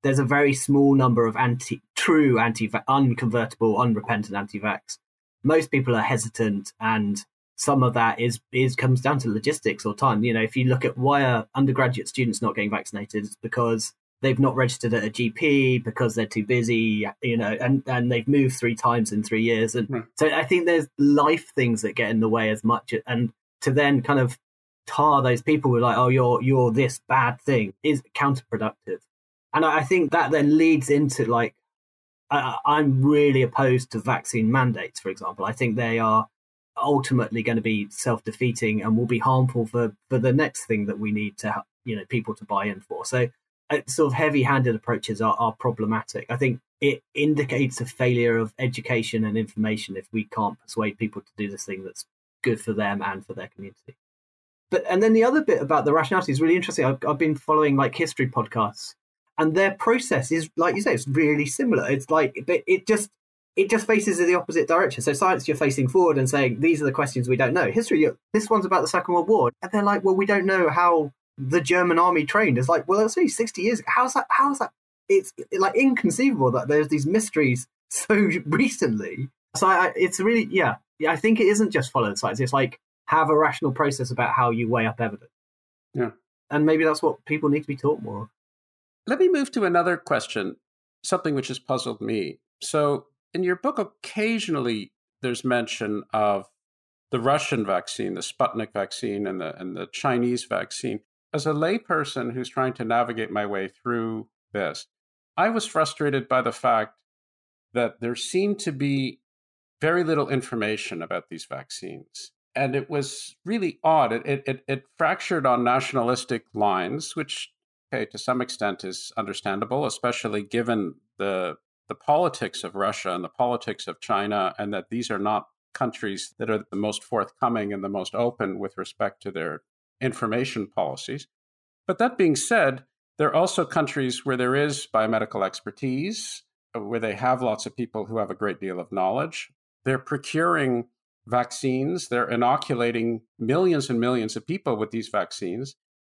there's a very small number of anti, true anti, unconvertible, unrepentant anti-vax. Most people are hesitant, and some of that is is comes down to logistics or time. You know, if you look at why are undergraduate students not getting vaccinated, it's because they've not registered at a GP because they're too busy, you know, and, and they've moved three times in three years. And right. so I think there's life things that get in the way as much. And to then kind of tar those people with like, oh, you're you're this bad thing is counterproductive. And I think that then leads into like, I, I'm really opposed to vaccine mandates, for example. I think they are ultimately going to be self-defeating and will be harmful for for the next thing that we need to you know people to buy in for. So uh, sort of heavy-handed approaches are, are problematic. I think it indicates a failure of education and information if we can't persuade people to do this thing that's good for them and for their community. But and then the other bit about the rationality is really interesting. I've, I've been following like history podcasts and their process is like you say it's really similar it's like but it just it just faces in the opposite direction. So science, you're facing forward and saying these are the questions we don't know. History, this one's about the Second World War, and they're like, well, we don't know how the German army trained. It's like, well, it's only sixty years. How's that? How's that? It's like inconceivable that there's these mysteries so recently. So I, it's really, yeah, yeah. I think it isn't just follow the science. It's like have a rational process about how you weigh up evidence. Yeah, and maybe that's what people need to be taught more. Let me move to another question, something which has puzzled me. So in your book, occasionally there's mention of the Russian vaccine, the Sputnik vaccine, and the and the Chinese vaccine. As a layperson who's trying to navigate my way through this, I was frustrated by the fact that there seemed to be very little information about these vaccines. And it was really odd. It, it, it, fractured on nationalistic lines, which, okay, to some extent is understandable, especially given the the politics of Russia and the politics of China, and that these are not countries that are the most forthcoming and the most open with respect to their information policies. But that being said, there are also countries where there is biomedical expertise, uh, where they have lots of people who have a great deal of knowledge. They're procuring vaccines, they're inoculating millions and millions of people with these vaccines.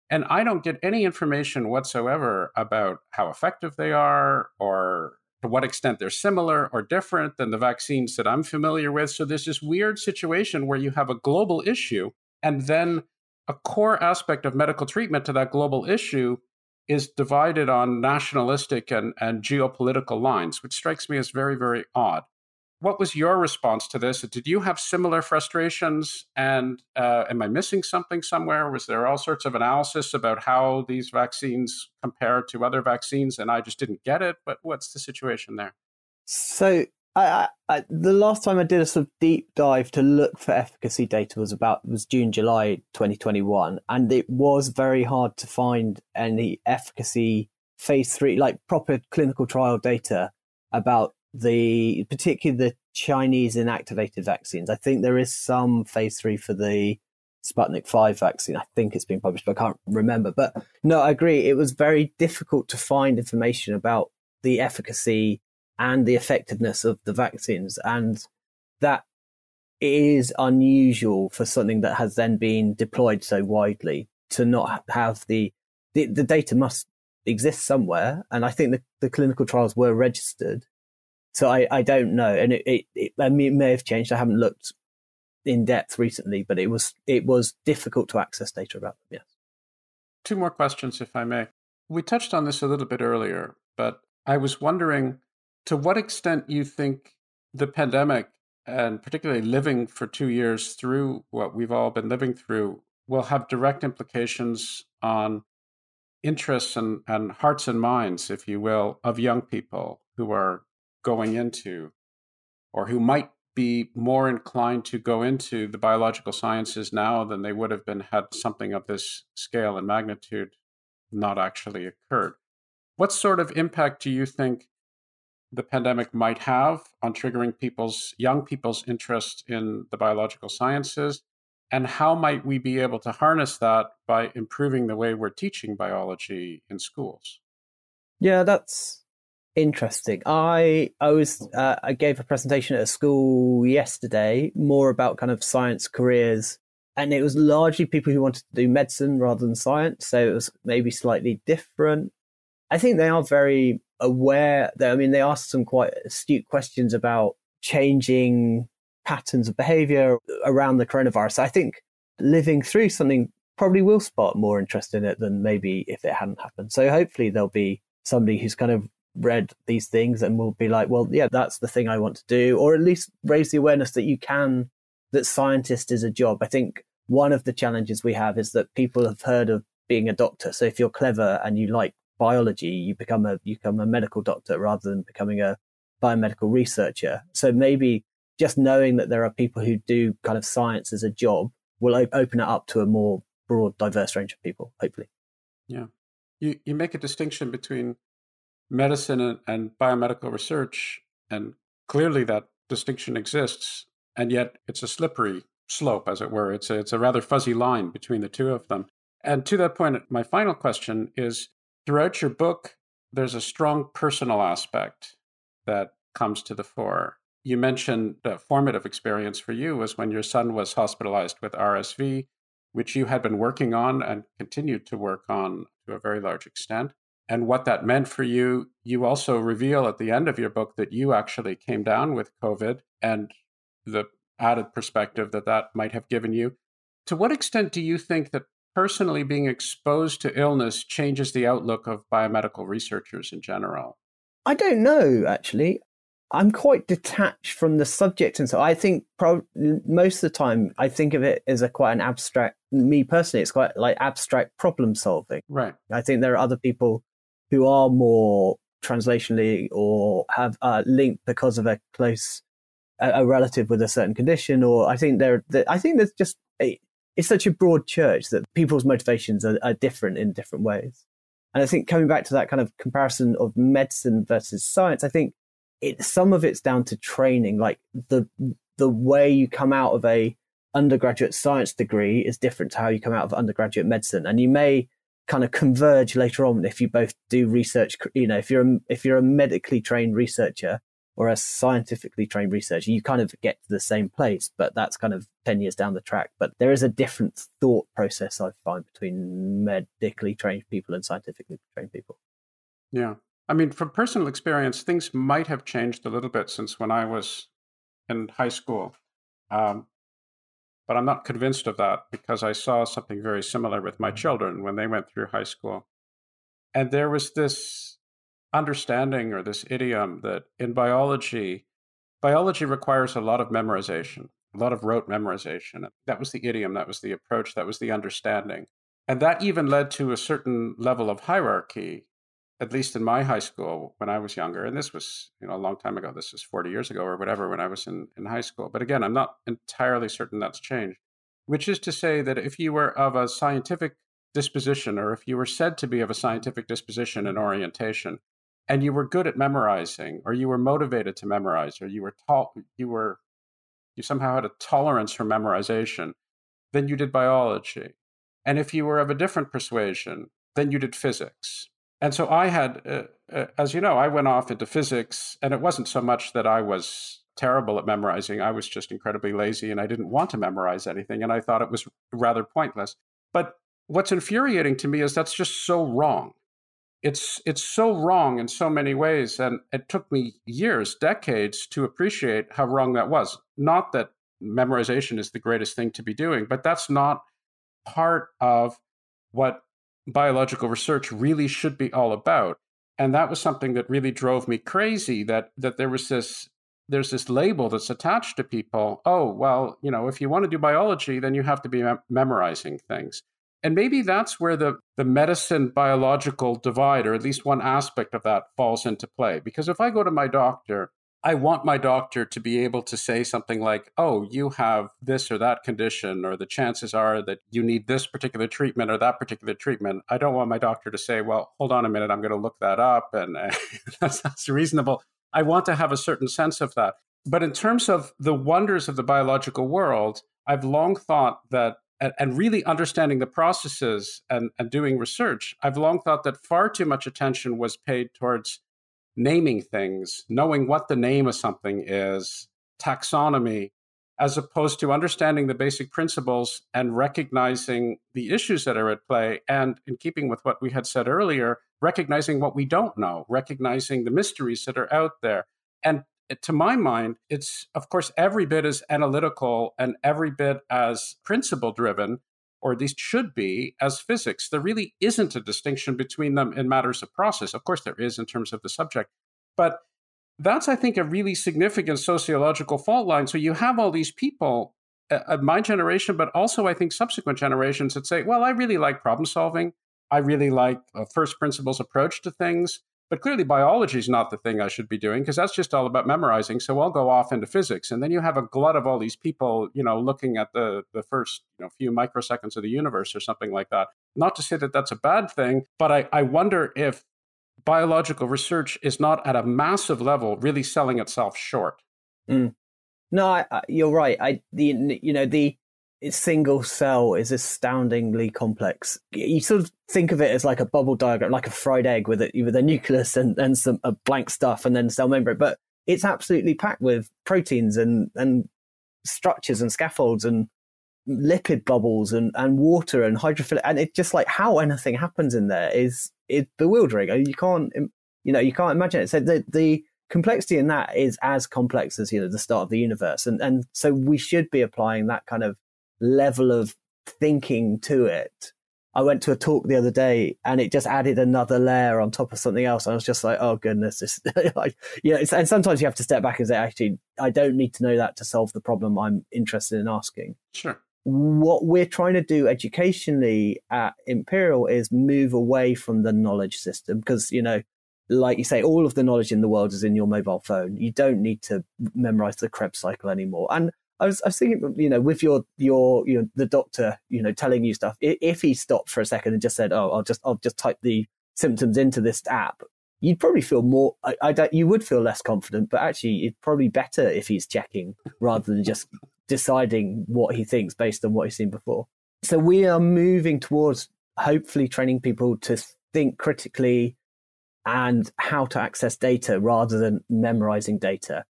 And I don't get any information whatsoever about how effective they are or to what extent they're similar or different than the vaccines that I'm familiar with. So there's this weird situation where you have a global issue, and then a core aspect of medical treatment to that global issue is divided on nationalistic and, and geopolitical lines, which strikes me as very, very odd. What was your response to this? Did you have similar frustrations? And uh, am I missing something somewhere? Was there all sorts of analysis about how these vaccines compare to other vaccines, and I just didn't get it? But what's the situation there? So I, I, the last time I did a sort of deep dive to look for efficacy data was about was June July 2021, and it was very hard to find any efficacy phase three like proper clinical trial data about the particularly the Chinese inactivated vaccines. I think there is some phase three for the Sputnik 5 vaccine. I think it's been published, but I can't remember. But no, I agree. It was very difficult to find information about the efficacy and the effectiveness of the vaccines. And that is unusual for something that has then been deployed so widely to not have the, the, the data must exist somewhere. And I think the, the clinical trials were registered so I, I don't know, and it, it, it, I mean, it may have changed. I haven't looked in depth recently, but it was it was difficult to access data about them. Yes. Two more questions, if I may. We touched on this a little bit earlier, but I was wondering to what extent you think the pandemic, and particularly living for two years through what we've all been living through, will have direct implications on interests and, and hearts and minds, if you will, of young people who are going into or who might be more inclined to go into the biological sciences now than they would have been had something of this scale and magnitude not actually occurred. What sort of impact do you think the pandemic might have on triggering people's young people's interest in the biological sciences? And how might we be able to harness that by improving the way we're teaching biology in schools? Yeah, that's interesting. I I was uh, I gave a presentation at a school yesterday more about kind of science careers, and it was largely people who wanted to do medicine rather than science. So it was maybe slightly different. I think they are very aware. That, I mean, they asked some quite astute questions about changing patterns of behavior around the coronavirus. I think living through something probably will spark more interest in it than maybe if it hadn't happened. So hopefully there'll be somebody who's kind of read these things and will be like, well, yeah, that's the thing I want to do, or at least raise the awareness that you can, that scientist is a job. I think one of the challenges we have is that people have heard of being a doctor. So if you're clever and you like biology, you become a you become a medical doctor rather than becoming a biomedical researcher. So maybe just knowing that there are people who do kind of science as a job will op- open it up to a more broad, diverse range of people. Hopefully. Yeah, you you make a distinction between medicine and, and biomedical research, and clearly that distinction exists, and yet it's a slippery slope, as it were. It's a, it's a rather fuzzy line between the two of them. And to that point, my final question is throughout your book, there's a strong personal aspect that comes to the fore. You mentioned the formative experience for you was when your son was hospitalized with RSV, which you had been working on and continued to work on to a very large extent. And what that meant for you, you also reveal at the end of your book that you actually came down with COVID and the added perspective that that might have given you. To what extent do you think that personally being exposed to illness changes the outlook of biomedical researchers in general? I don't know, actually. I'm quite detached from the subject, and so I think pro- most of the time I think of it as a quite an abstract. Me personally, it's quite like abstract problem solving. Right. I think there are other people who are more translationally or have uh, linked because of a close a, a, relative with a certain condition, or I think there. I think there's just a, it's such a broad church that people's motivations are, are different in different ways. And I think coming back to that kind of comparison of medicine versus science, I think it some of it's down to training. Like the the way you come out of a undergraduate science degree is different to how you come out of undergraduate medicine, and you may kind of converge later on if you both do research. You know, if you're a, if you're a medically trained researcher or a scientifically trained researcher, you kind of get to the same place, but that's kind of 10 years down the track. But there is a different thought process I find between medically trained people and scientifically trained people. Yeah. I mean, from personal experience, things might have changed a little bit since when I was in high school. Um, but I'm not convinced of that because I saw something very similar with my mm. children when they went through high school. And there was this understanding or this idiom that in biology, biology requires a lot of memorization, a lot of rote memorization. That was the idiom, that was the approach, that was the understanding. And that even led to a certain level of hierarchy at least in my high school when I was younger, and this was you know a long time ago. This was forty years ago or whatever when I was in in high school. But again, I'm not entirely certain that's changed. Which is to say that if you were of a scientific disposition, or if you were said to be of a scientific disposition and orientation, and you were good at memorizing, or you were motivated to memorize, or you were taught, you were you somehow had a tolerance for memorization, then you did biology. And if you were of a different persuasion, then you did physics and so I had, uh, uh, as you know, I went off into physics, and it wasn't so much that I was terrible at memorizing. I was just incredibly lazy, and I didn't want to memorize anything, and I thought it was rather pointless. But what's infuriating to me is that's just so wrong. It's it's so wrong in so many ways, and it took me years, decades, to appreciate how wrong that was. Not that memorization is the greatest thing to be doing, but that's not part of what biological research really should be all about. And that was something that really drove me crazy that that there was this there's this label that's attached to people. Oh, well, you know, if you want to do biology, then you have to be mem- memorizing things. And maybe that's where the, the medicine biological divide, or at least one aspect of that, falls into play. Because if I go to my doctor I want my doctor to be able to say something like, oh, you have this or that condition, or the chances are that you need this particular treatment or that particular treatment. I don't want my doctor to say, well, hold on a minute, I'm going to look that up. And that's, that's reasonable. I want to have a certain sense of that. But in terms of the wonders of the biological world, I've long thought that, and, and really understanding the processes and, and doing research, I've long thought that far too much attention was paid towards naming things, knowing what the name of something is, taxonomy, as opposed to understanding the basic principles and recognizing the issues that are at play. And in keeping with what we had said earlier, recognizing what we don't know, recognizing the mysteries that are out there. And eh, to my mind, it's, of course, every bit as analytical and every bit as principle driven, or at least should be, as physics. There really isn't a distinction between them in matters of process. Of course, there is in terms of the subject. But that's, I think, a really significant sociological fault line. So you have all these people, uh, my generation, but also I think subsequent generations that say, well, I really like problem solving. I really like a first principles approach to things. But clearly, biology is not the thing I should be doing because that's just all about memorizing. So I'll go off into physics, and then you have a glut of all these people, you know, looking at the the first you know, few microseconds of the universe or something like that. Not to say that that's a bad thing, but I, I wonder if biological research is not at a massive level really selling itself short. Mm. No, I, I, you're right. I the you know the single cell is astoundingly complex. You sort of think of it as like a bubble diagram, like a fried egg with a, with a nucleus and, and some blank stuff and then cell membrane. But it's absolutely packed with proteins and, and structures and scaffolds and lipid bubbles and, and water and hydrophilic. And it's just like how anything happens in there is is bewildering. You can't, you know, you can't imagine it. So the, the complexity in that is as complex as, you know, the start of the universe. And, and so we should be applying that kind of level of thinking to it. I went to a talk the other day and it just added another layer on top of something else. I was just like, oh goodness, this, like, you know, and sometimes you have to step back and say, actually, I don't need to know that to solve the problem I'm interested in asking. Sure what we're trying to do educationally at Imperial is move away from the knowledge system because, you know, like you say, all of the knowledge in the world is in your mobile phone. You don't need to memorize the Krebs cycle anymore. And I was, I was thinking, you know, with your, your, you know, the doctor, you know, telling you stuff, if he stopped for a second and just said, oh, I'll just, I'll just type the symptoms into this app, you'd probably feel more, I, I don't, you would feel less confident, but actually it's probably better if he's checking rather than just deciding what he thinks based on what he's seen before. So we are moving towards hopefully training people to think critically and how to access data rather than memorizing data.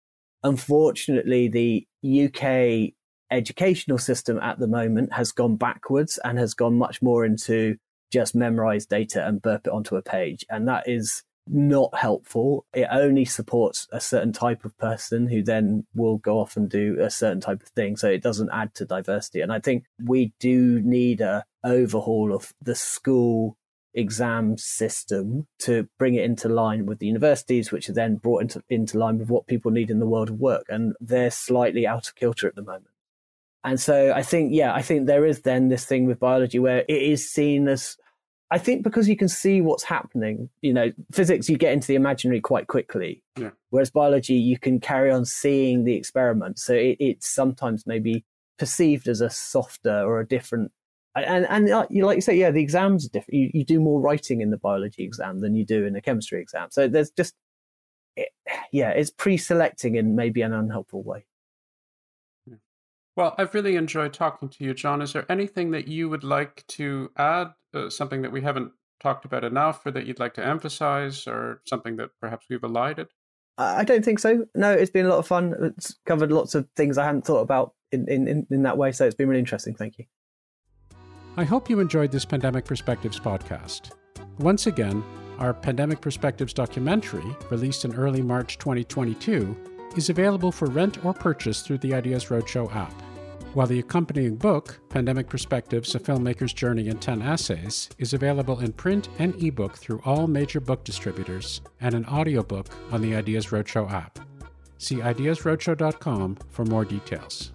Unfortunately, the UK educational system at the moment has gone backwards and has gone much more into just memorize data and burp it onto a page. And that is not helpful. It only supports a certain type of person who then will go off and do a certain type of thing. So it doesn't add to diversity. And I think we do need a overhaul of the school exam system to bring it into line with the universities, which are then brought into, into line with what people need in the world of work. And they're slightly out of kilter at the moment. And so I think, yeah, I think there is then this thing with biology where it is seen as I think because you can see what's happening, you know, physics, you get into the imaginary quite quickly. Yeah. Whereas biology, you can carry on seeing the experiment. So it, it's sometimes maybe perceived as a softer or a different. And, and uh, you like you say, yeah, the exams are different. You, you do more writing in the biology exam than you do in a chemistry exam. So there's just, it, yeah, it's pre selecting in maybe an unhelpful way. Well, I've really enjoyed talking to you, John. Is there anything that you would like to add, uh, something that we haven't talked about enough, or that you'd like to emphasize, or something that perhaps we've elided? I don't think so. No, it's been a lot of fun. It's covered lots of things I hadn't thought about in, in, in that way. So it's been really interesting. Thank you. I hope you enjoyed this Pandemic Perspectives podcast. Once again, our Pandemic Perspectives documentary, released in early March 2022, is available for rent or purchase through the Ideas Roadshow app while the accompanying book, Pandemic Perspectives A Filmmaker's Journey in 10 Essays, is available in print and ebook through all major book distributors and an audiobook on the Ideas Roadshow app. See ideasroadshow.com for more details.